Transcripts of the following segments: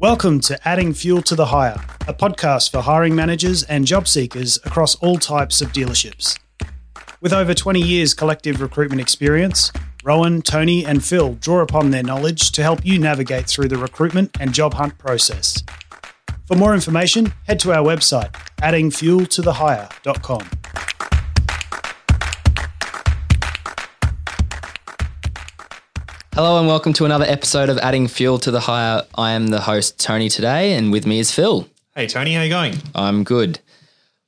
Welcome to Adding Fuel to the Hire, a podcast for hiring managers and job seekers across all types of dealerships. With over 20 years collective recruitment experience, Rowan, Tony, and Phil draw upon their knowledge to help you navigate through the recruitment and job hunt process. For more information, head to our website, addingfueltothehire.com. Hello and welcome to another episode of Adding Fuel to the Hire. I am the host Tony today, and with me is Phil. Hey Tony, how you going? I'm good.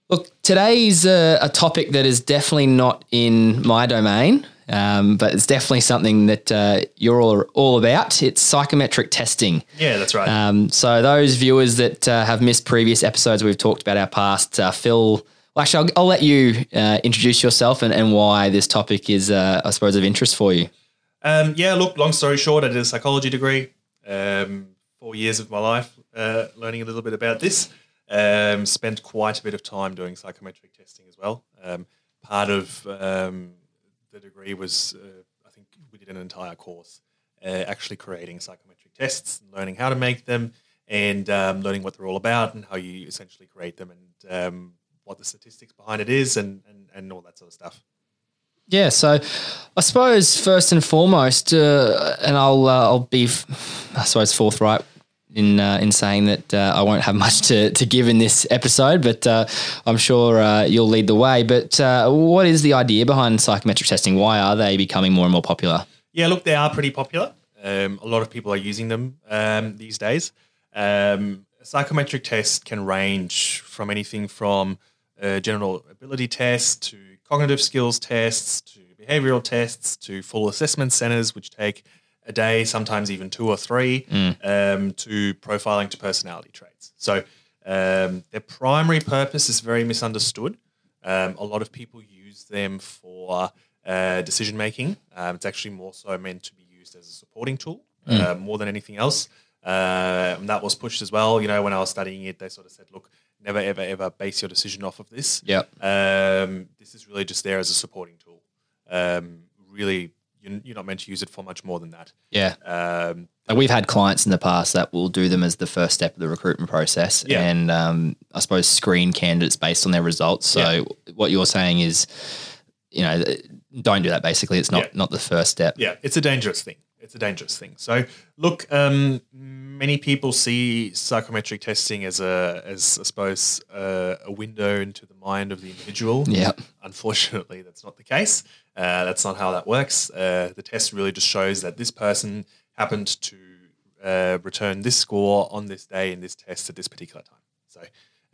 Look, today's a, a topic that is definitely not in my domain, um, but it's definitely something that uh, you're all, all about. It's psychometric testing. Yeah, that's right. Um, so those viewers that uh, have missed previous episodes, we've talked about our past. Uh, Phil, well, actually, I'll, I'll let you uh, introduce yourself and, and why this topic is, uh, I suppose, of interest for you. Um, yeah, look, long story short, I did a psychology degree. Um, four years of my life uh, learning a little bit about this. Um, spent quite a bit of time doing psychometric testing as well. Um, part of um, the degree was, uh, I think we did an entire course uh, actually creating psychometric tests, and learning how to make them, and um, learning what they're all about and how you essentially create them and what the statistics behind it is and, and, and all that sort of stuff. Yeah, so I suppose first and foremost, uh, and I'll uh, I'll be, I suppose forthright in uh, in saying that uh, I won't have much to, to give in this episode, but uh, I'm sure uh, you'll lead the way. But what is the idea behind psychometric testing? Why are they becoming more and more popular? Yeah, look, they are pretty popular. Um, a lot of people are using them um, these days. Um, psychometric tests can range from anything from a general ability test to cognitive skills tests to behavioral tests to full assessment centers, which take a day, sometimes even two or three, mm. um, to profiling to personality traits. So um, their primary purpose is very misunderstood. Um, a lot of people use them for uh, decision making. Um, it's actually more so meant to be used as a supporting tool mm. uh, more than anything else. Uh, that was pushed as well. You know, when I was studying it, they sort of said, look, never, ever, ever base your decision off of this. Yeah. Um, this is really just there as a supporting tool. Um, really, you're, you're, not meant to use it for much more than that. Yeah. Um, like we've had clients in the past that will do them as the first step of the recruitment process, yeah. and um, I suppose screen candidates based on their results. So yeah. what you're saying is, you know, don't do that. Basically, it's not yeah. not the first step. Yeah, it's a dangerous thing it's a dangerous thing. So, look, um, many people see psychometric testing as a, as I suppose, uh, a window into the mind of the individual. Yeah. Unfortunately, that's not the case. Uh, that's not how that works. Uh, the test really just shows that this person happened to uh, return this score on this day in this test at this particular time. So,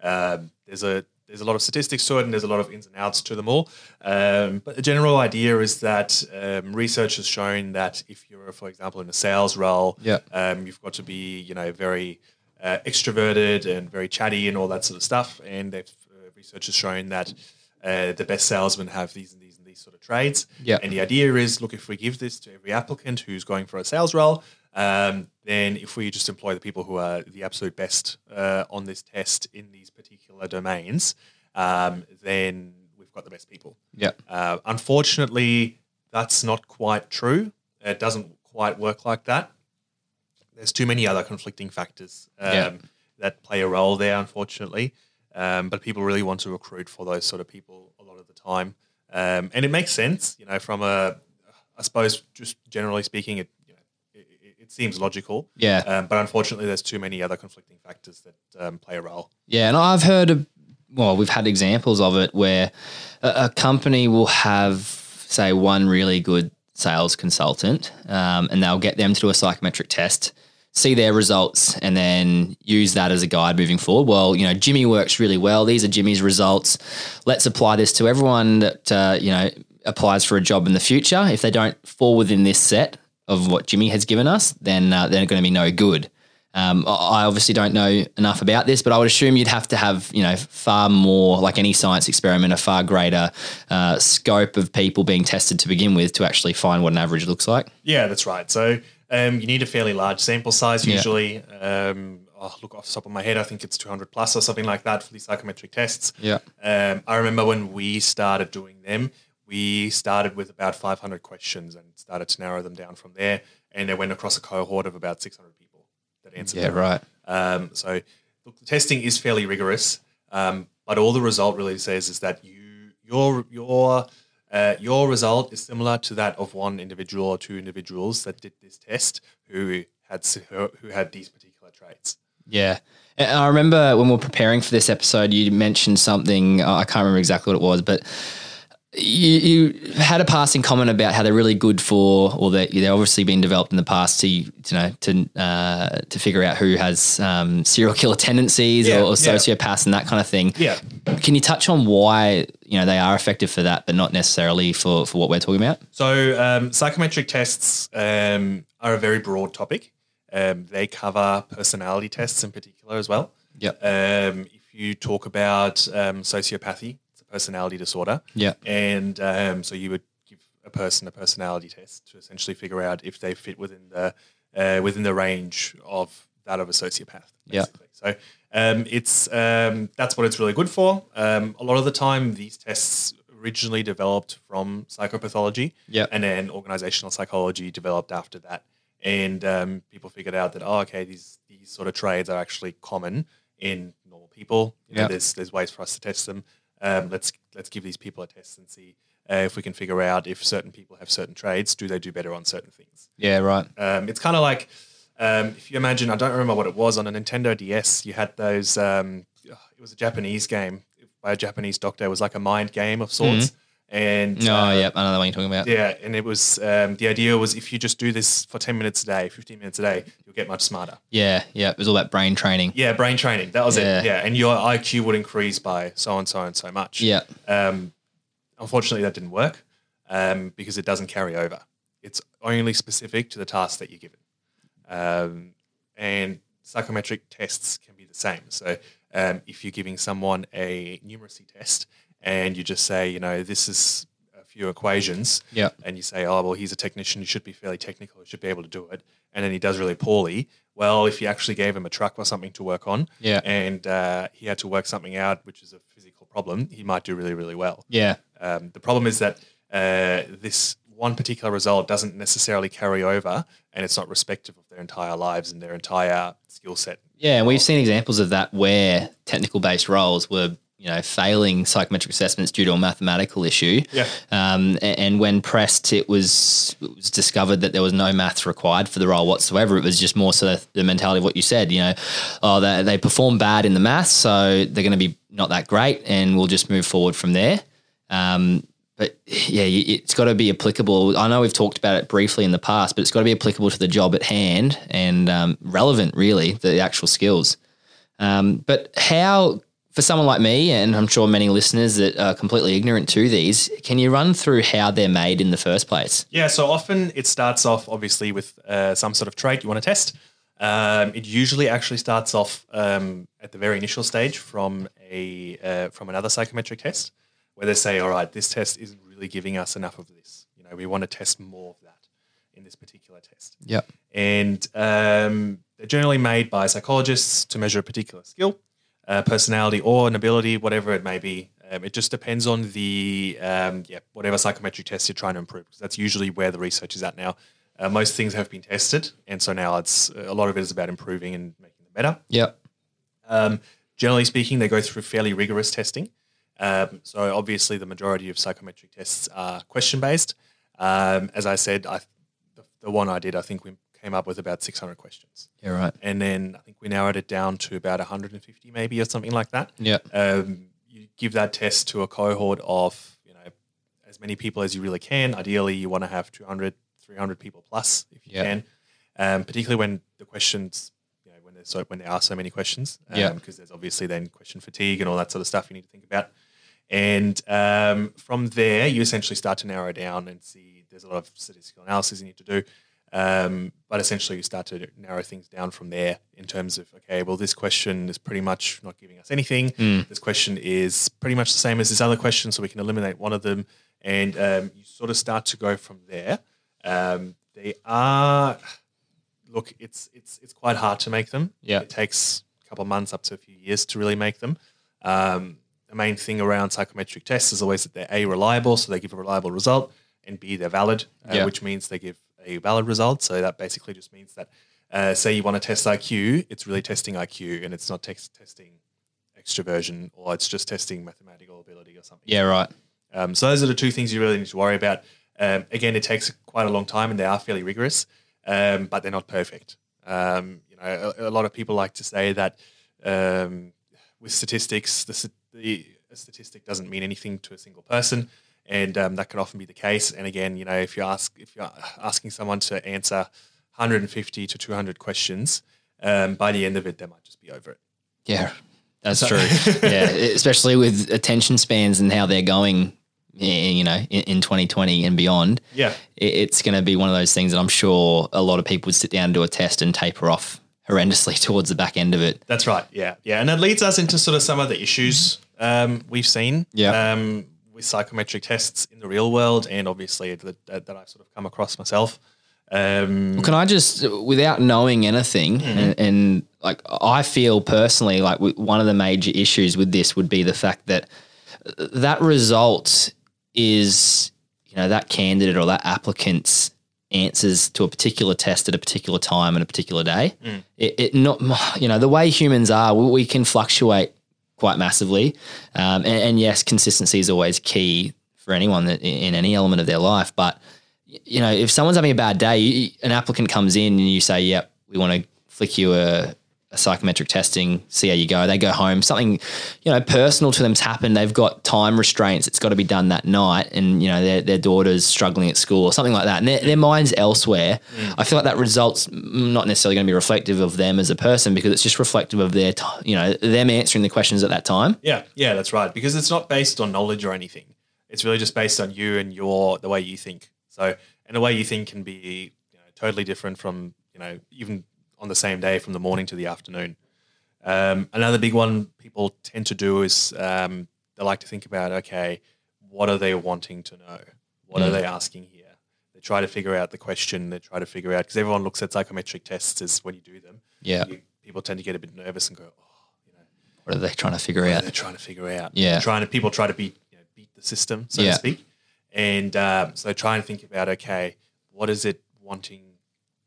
um, there's a there's a lot of statistics to it and there's a lot of ins and outs to them all. Um, but the general idea is that um, research has shown that if you're, for example, in a sales role, yeah. um, you've got to be, you know, very uh, extroverted and very chatty and all that sort of stuff. And uh, research has shown that uh, the best salesmen have these and these and these sort of traits. Yeah. And the idea is, look, if we give this to every applicant who's going for a sales role, um, then if we just employ the people who are the absolute best uh, on this test in these particular domains, um, then we've got the best people. Yeah. Uh, unfortunately, that's not quite true. It doesn't quite work like that. There's too many other conflicting factors um, yeah. that play a role there, unfortunately. Um, but people really want to recruit for those sort of people a lot of the time, um, and it makes sense, you know, from a, I suppose, just generally speaking, it it seems logical. Yeah. Um, but unfortunately, there's too many other conflicting factors that um, play a role. Yeah, and I've heard of, well, we've had examples of it where a, a company will have, say, one really good sales consultant, um, and they'll get them to do a psychometric test see their results and then use that as a guide moving forward. Well, you know, Jimmy works really well. These are Jimmy's results. Let's apply this to everyone that, uh, you know, applies for a job in the future. If they don't fall within this set, of what Jimmy has given us, then uh, they're going to be no good. Um, I obviously don't know enough about this, but I would assume you'd have to have, you know, far more, like any science experiment, a far greater uh, scope of people being tested to begin with to actually find what an average looks like. Yeah, that's right. So um, you need a fairly large sample size usually. Yeah. Um, oh, look off the top of my head, I think it's 200 plus or something like that for these psychometric tests. Yeah. Um, I remember when we started doing them, we started with about 500 questions and started to narrow them down from there. And they went across a cohort of about 600 people that answered. Yeah, them. right. Um, so look, the testing is fairly rigorous, um, but all the result really says is that you your your uh, your result is similar to that of one individual or two individuals that did this test who had who had these particular traits. Yeah. And I remember when we were preparing for this episode, you mentioned something, I can't remember exactly what it was, but you, you had a passing comment about how they're really good for, or that they're obviously been developed in the past to, you know, to uh, to figure out who has um, serial killer tendencies Yeah, or, or yeah. sociopaths and that kind of thing. Yeah. Can you touch on why you know they are effective for that, but not necessarily for for what we're talking about? So um, psychometric tests um, are a very broad topic. Um, they cover personality tests in particular as well. Yep. Um, if you talk about um, sociopathy, personality disorder. Yeah. And um, so you would give a person a personality test to essentially figure out if they fit within the uh, within the range of that of a sociopath. Yeah. So um, it's um, that's what it's really good for. Um, a lot of the time, these tests originally developed from psychopathology, Yeah. and then organizational psychology developed after that. And um, people figured out that oh, okay, these these sort of trades are actually common in normal people. You know, Yeah. there's there's ways for us to test them. Um, let's let's give these people a test and see uh, if we can figure out if certain people have certain trades. Do they do better on certain things? Yeah. Right. Um, it's kind of like um, if you imagine, I don't remember what it was on a Nintendo DS. You had those. Um, it was a Japanese game by a Japanese doctor. It was like a mind game of sorts. And No. uh, yeah. I know one you're talking about. yeah, and it was um, the idea was if you just do this for ten minutes a day, fifteen minutes a day, you'll get much smarter. Yeah. Yeah. It was all about brain training. Yeah, brain training. That was Yeah. it. Yeah, and your IQ would increase by so and so and so much. Yeah. Um, unfortunately, that didn't work um, because it doesn't carry over. It's only specific to the task that you're given. Um, and psychometric tests can be the same. So um, if you're giving someone a numeracy test and you just say, you know, this is a few equations, Yeah. and you say, oh, well, he's a technician, he should be fairly technical, he should be able to do it, and then he does really poorly. Well, if you actually gave him a truck or something to work on, Yeah. and uh, he had to work something out, which is a physical problem, he might do really, really well. Yeah. Um, the problem is that uh, this one particular result doesn't necessarily carry over, and it's not respective of their entire lives and their entire skill set. Yeah, and we've seen examples of that where technical based roles were, you know, failing psychometric assessments due to a mathematical issue. Yeah. Um, a- and, when pressed, it was it was discovered that there was no maths required for the role whatsoever. It was just more so the mentality of what you said. You know, oh, they, they perform bad in the maths, so they're going to be not that great, and we'll just move forward from there. Um, but yeah, it's got to be applicable. I know we've talked about it briefly in the past, but it's got to be applicable to the job at hand and um, relevant, really, the actual skills. Um, but how, for someone like me, and I'm sure many listeners that are completely ignorant to these, can you run through how they're made in the first place? Yeah, so often it starts off obviously with uh, some sort of trait you want to test. Um, it usually actually starts off um, at the very initial stage from a uh, from another psychometric test, where they say, "All right, this test isn't really giving us enough of this. You know, we want to test more of that in this particular test." Yep. and um, they're generally made by psychologists to measure a particular skill, uh, personality, or an ability, whatever it may be. Um, it just depends on the um, yeah whatever psychometric test you're trying to improve. Because that's usually where the research is at now. Uh, most things have been tested, and so now it's a lot of it is about improving and making them better. Yeah. Um, generally speaking, they go through fairly rigorous testing. Um, so obviously, the majority of psychometric tests are question based. Um, as I said, I, the, the one I did, I think we came up with about 600 questions, Yeah, right. and then I think we narrowed it down to about 150, maybe or something like that. Yeah. Um, you give that test to a cohort of you know as many people as you really can. Ideally, you want to have 200, 300 people plus if you Yeah. can. Um, particularly when the questions, you know, when there's so when there are so many questions, um, Yeah. because there's obviously then question fatigue and all that sort of stuff you need to think about. And um, from there, you essentially start to narrow down and see. There's a lot of statistical analysis you need to do, um, but essentially you start to narrow things down from there in terms of okay, well, this question is pretty much not giving us anything. This question is pretty much the same as this other question, so we can eliminate one of them, and um, you sort of start to go from there. Um, they are look, it's it's it's quite hard to make them. Yeah. it takes a couple of months up to a few years to really make them. Um, the main thing around psychometric tests is always that they're a reliable, so they give a reliable result, and b they're valid, uh, Yeah. which means they give a valid result. So that basically just means that Uh, say you want to test IQ, it's really testing IQ, and it's not text testing extroversion, or it's just testing mathematical ability or something. Yeah, right. Um, so those are the two things you really need to worry about. Um, again, it takes quite a long time, and they are fairly rigorous, um, but they're not perfect. Um, you know, a, a, lot of people like to say that um, with statistics, the, the statistic doesn't mean anything to a single person, and um, that can often be the case. And again, you know, if you ask if you're asking someone to answer 150 to 200 questions, um, by the end of it, they might just be over it. Yeah, that's so, true. yeah, especially with attention spans and how they're going. You know, in, in 2020 and beyond, yeah, it's going to be one of those things that I'm sure a lot of people would sit down and do a test and taper off horrendously towards the back end of it. That's right. Yeah, yeah, and it leads us into sort of some of the issues um, we've seen. Yeah. With psychometric tests in the real world, and obviously that, that, that I've sort of come across myself. Um, well, can I just, without knowing anything, mm-hmm. and, and, like I feel personally, like one of the major issues with this would be the fact that that result is, you know, that candidate or that applicant's answers to a particular test at a particular time and a particular day. Mm. It, it, not, you know, the way humans are, we can fluctuate quite massively. Um, and, and, yes, consistency is always key for anyone that in any element of their life. But you know, if someone's having a bad day, an applicant comes in and you say, "Yep, we want to flick you a a psychometric testing, see how you go. They go home. Something, you know, personal to them's happened. They've got time restraints. It's got to be done that night, and you know their their daughter's struggling at school or something like that, and their, their mind's elsewhere. Mm. I feel like that results not necessarily going to be reflective of them as a person because it's just reflective of their, t- you know, them answering the questions at that time. Yeah, yeah, that's right. Because it's not based on knowledge or anything. It's really just based on you and your the way you think. So, and the way you think can be you know, totally different from you know even on the same day from the morning to the afternoon. Um, another big one people tend to do is um, they like to think about okay, what are they wanting to know? What mm. are they asking here? They try to figure out the question. They try to figure out because everyone looks at psychometric tests as when you do them. Yeah, you, people tend to get a bit nervous and go, oh, you know, what are they trying to figure out? They're trying to figure out. Yeah, they're trying to people try to beat you know, beat the system, so yeah. to speak, and um, so they try and think about okay, what is it wanting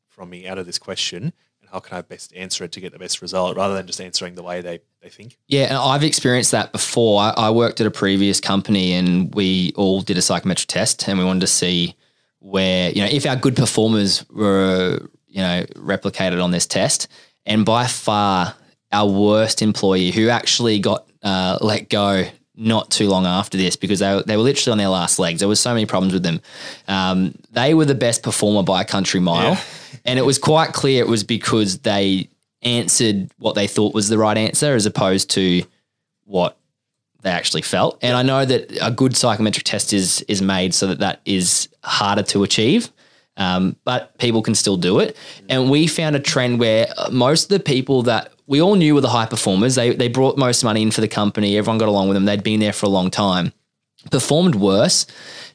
from me out of this question? How can I best answer it to get the best result rather than just answering the way they, they think. Yeah, and I've experienced that before. I, worked at a previous company and we all did a psychometric test and we wanted to see where, you know, if our good performers were, you know, replicated on this test. And by far, our worst employee who actually got uh, let go not too long after this because they, they were literally on their last legs. There was so many problems with them. Um, they were the best performer by a country mile. Yeah. and it was quite clear it was because they answered what they thought was the right answer as opposed to what they actually felt. And I know that a good psychometric test is is made so that that is harder to achieve. Um, but people can still do it. And we found a trend where most of the people that we all knew were the high performers, they, they brought most money in for the company, everyone got along with them, they'd been there for a long time, performed worse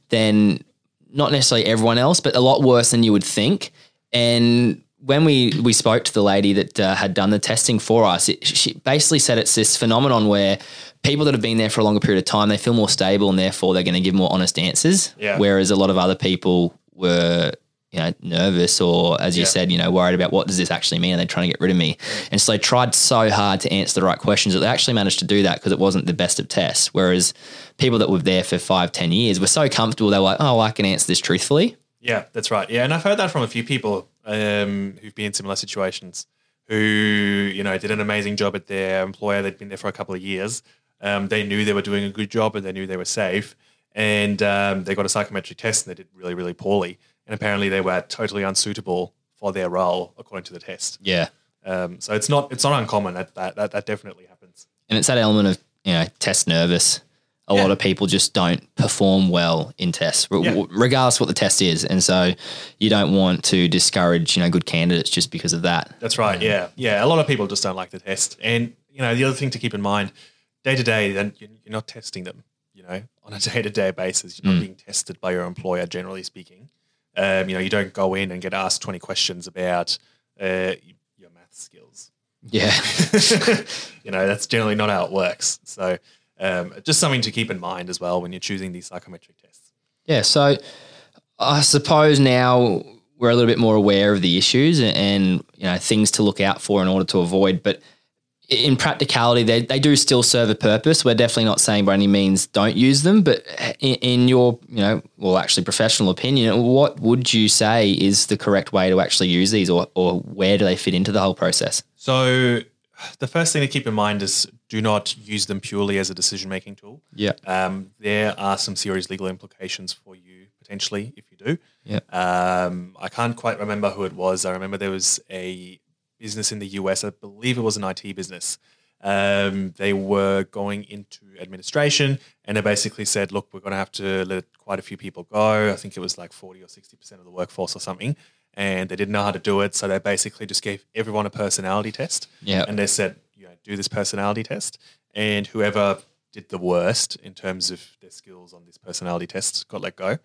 than not necessarily everyone else, but a lot worse than you would think. And when we we spoke to the lady that uh, had done the testing for us, it, she basically said it's this phenomenon where people that have been there for a longer period of time they feel more stable and therefore they're going to give more honest answers. Yeah. Whereas a lot of other people were you know nervous or as you yeah. said you know worried about what does this actually mean Are they're trying to get rid of me and so they tried so hard to answer the right questions that they actually managed to do that because it wasn't the best of tests whereas people that were there for five ten years were so comfortable they were like oh i can answer this truthfully yeah, that's right. Yeah, and I've heard that from a few people um, who've been in similar situations who, you know, did an amazing job at their employer. They'd been there for a couple of years. Um, they knew they were doing a good job and they knew they were safe. And um, they got a psychometric test and they did really, really poorly. And apparently they were totally unsuitable for their role according to the test. Yeah. Um, so it's not it's not uncommon that, that that that definitely happens. And it's that element of you know test nervous a yeah. lot of people just don't perform well in tests, yeah. regardless what the test is. And so you don't want to discourage, you know, good candidates just because of that. That's right. Yeah. Yeah. A lot of people just don't like the test. And, you know, the other thing to keep in mind, day to day, then you're not testing them, you know, on a day to day basis. You're not mm. being tested by your employer, generally speaking. Um, you know, you don't go in and get asked 20 questions about uh, your math skills. Yeah. you know, that's generally not how it works. So, um, just something to keep in mind as well when you're choosing these psychometric tests. Yeah. So I suppose now we're a little bit more aware of the issues and, and you know things to look out for in order to avoid. But in practicality, they, they do still serve a purpose. We're definitely not saying by any means don't use them, but in, in, your, you know, well, actually professional opinion, what would you say is the correct way to actually use these or, or where do they fit into the whole process? So the first thing to keep in mind is do not use them purely as a decision-making tool. Yeah. Um, there are some serious legal implications for you potentially if you do. Yeah. Um, I can't quite remember who it was. I remember there was a business in the US. I believe it was an IT business. Um, they were going into administration and they basically said, look, we're going to have to let quite a few people go. I think it was like 40 or 60% of the workforce or something. And they didn't know how to do it. So they basically just gave everyone a personality test. Yeah. And they said, you know, do this personality test. And whoever did the worst in terms of their skills on this personality test got let go.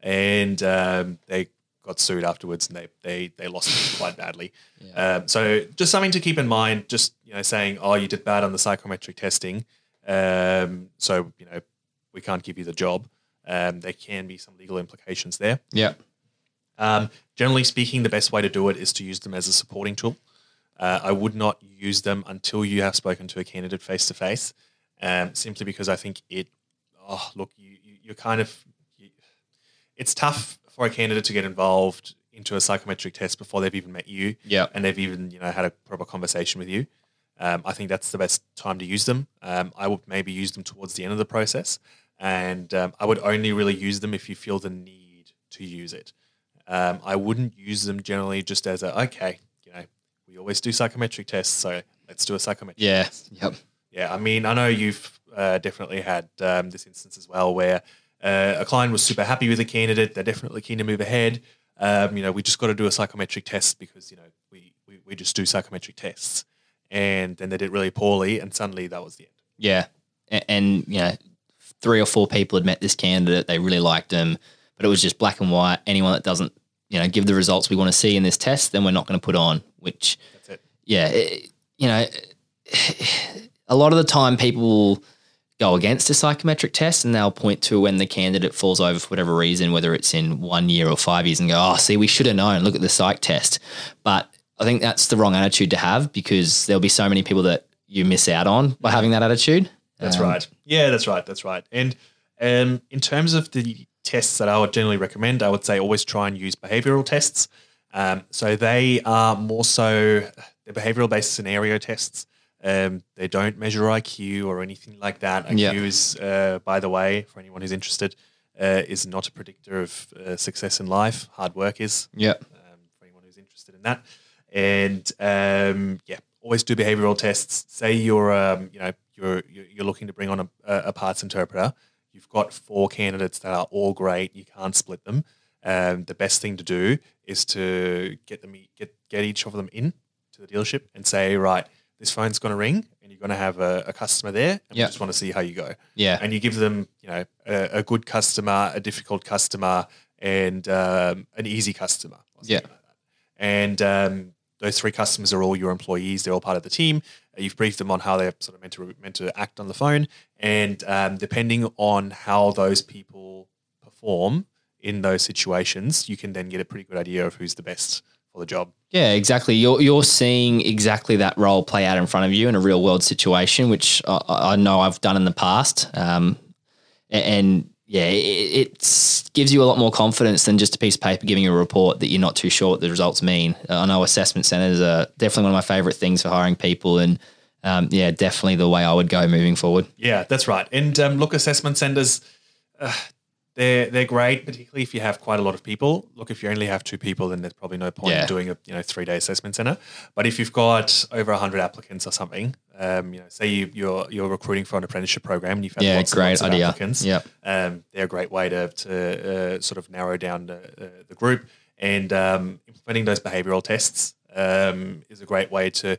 And um, they got sued afterwards and they they they lost quite badly. Yeah. Um, so just something to keep in mind. Just you know, saying, "Oh, you did bad on the psychometric testing," um, so you know we can't give you the job. Um, there can be some legal implications there. Yeah. Um, generally speaking, the best way to do it is to use them as a supporting tool. Uh, I would not use them until you have spoken to a candidate face to face, simply because I think it. Oh, look, you, you are kind of. You, it's tough for a candidate to get involved into a psychometric test before they've even met you, yeah, and they've even you know had a proper conversation with you. Um, I think that's the best time to use them. Um, I would maybe use them towards the end of the process, and um, I would only really use them if you feel the need to use it. Um, I wouldn't use them generally just as a okay, you know, we always do psychometric tests, so let's do a psychometric. Yeah. Test. Yep. Yeah. I mean, I know you've uh, definitely had um, this instance as well where uh, a client was super happy with the candidate. They're definitely keen to move ahead. Um, you know, we just got to do a psychometric test because you know we, we we just do psychometric tests, and then they did really poorly, and suddenly that was the end. Yeah, and, and you know, three or four people had met this candidate. They really liked him, but it was just black and white. Anyone that doesn't you know give the results we want to see in this test, then we're not going to put on. Which that's it. Yeah, it, you know, a lot of the time people go against a psychometric test and they'll point to when the candidate falls over for whatever reason, whether it's in one year or five years, and go, oh, see, we should have known. Look at the psych test. But I think that's the wrong attitude to have because there'll be so many people that you miss out on by having that attitude. That's um, right. Yeah, that's right. That's right. And um, in terms of the tests that I would generally recommend, I would say always try and use behavioral tests. Um, so they are more so they're behavioral based scenario tests. Um, they don't measure IQ or anything like that. IQ yeah. is, uh, by the way, for anyone who's interested, uh, is not a predictor of uh, success in life. Hard work is. Yeah. Um, for anyone who's interested in that, and um, yeah, always do behavioral tests. Say you're, um, you know, you're you're looking to bring on a, a, parts interpreter. You've got four candidates that are all great. You can't split them. Um, the best thing to do is to get them get get each of them in to the dealership and say, right this phone's going to ring and you're going to have a, a customer there and yep. we just want to see how you go. Yeah. And you give them, you know, a, a good customer, a difficult customer, and um, an easy customer. Yeah. Like and um, those three customers are all your employees. They're all part of the team. You've briefed them on how they're sort of meant to meant to act on the phone, and um, depending on how those people perform in those situations, you can then get a pretty good idea of who's the best for the job. Yeah, exactly. You're you're seeing exactly that role play out in front of you in a real world situation, which I, I know I've done in the past. Um, and yeah, it, it, gives you a lot more confidence than just a piece of paper giving you a report that you're not too sure what the results mean. I know assessment centers are definitely one of my favorite things for hiring people, and um, yeah, definitely the way I would go moving forward. Yeah, that's right. And um, look, assessment centers. Uh, they're they're great, particularly if you have quite a lot of people. Look, if you only have two people, then there's probably no point yeah. in doing a you know three day assessment center. But if you've got over hundred applicants or something, um, you know, say you, you're you're recruiting for an apprenticeship program and you've had yeah, lots, great lots of idea. applicants, yeah, um, they're a great way to to uh, sort of narrow down the, uh, the group and um, implementing those behavioral tests um, is a great way to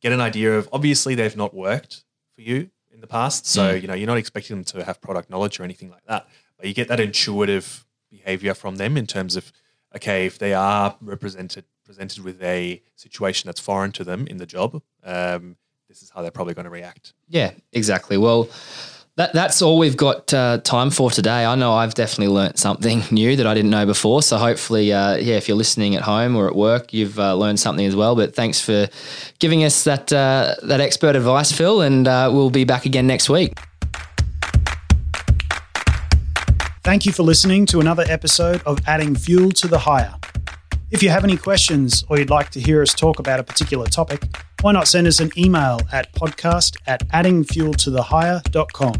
get an idea of. Obviously, they've not worked for you in the past, so mm. you know you're not expecting them to have product knowledge or anything like that you get that intuitive behavior from them in terms of okay if they are represented presented with a situation that's foreign to them in the job um, this is how they're probably going to react yeah exactly well That, that's all we've got uh, time for today. I know I've definitely learnt something new that I didn't know before. So hopefully, uh, yeah, if you're listening at home or at work, you've uh, learned something as well. But thanks for giving us that uh, that expert advice, Phil, and uh, we'll be back again next week. Thank you for listening to another episode of Adding Fuel to the Hire. If you have any questions or you'd like to hear us talk about a particular topic, why not send us an email at podcast at addingfueltothehire.com.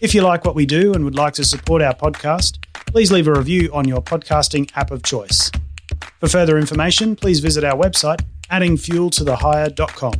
If you like what we do and would like to support our podcast, please leave a review on your podcasting app of choice. For further information, please visit our website, addingfueltothehire.com.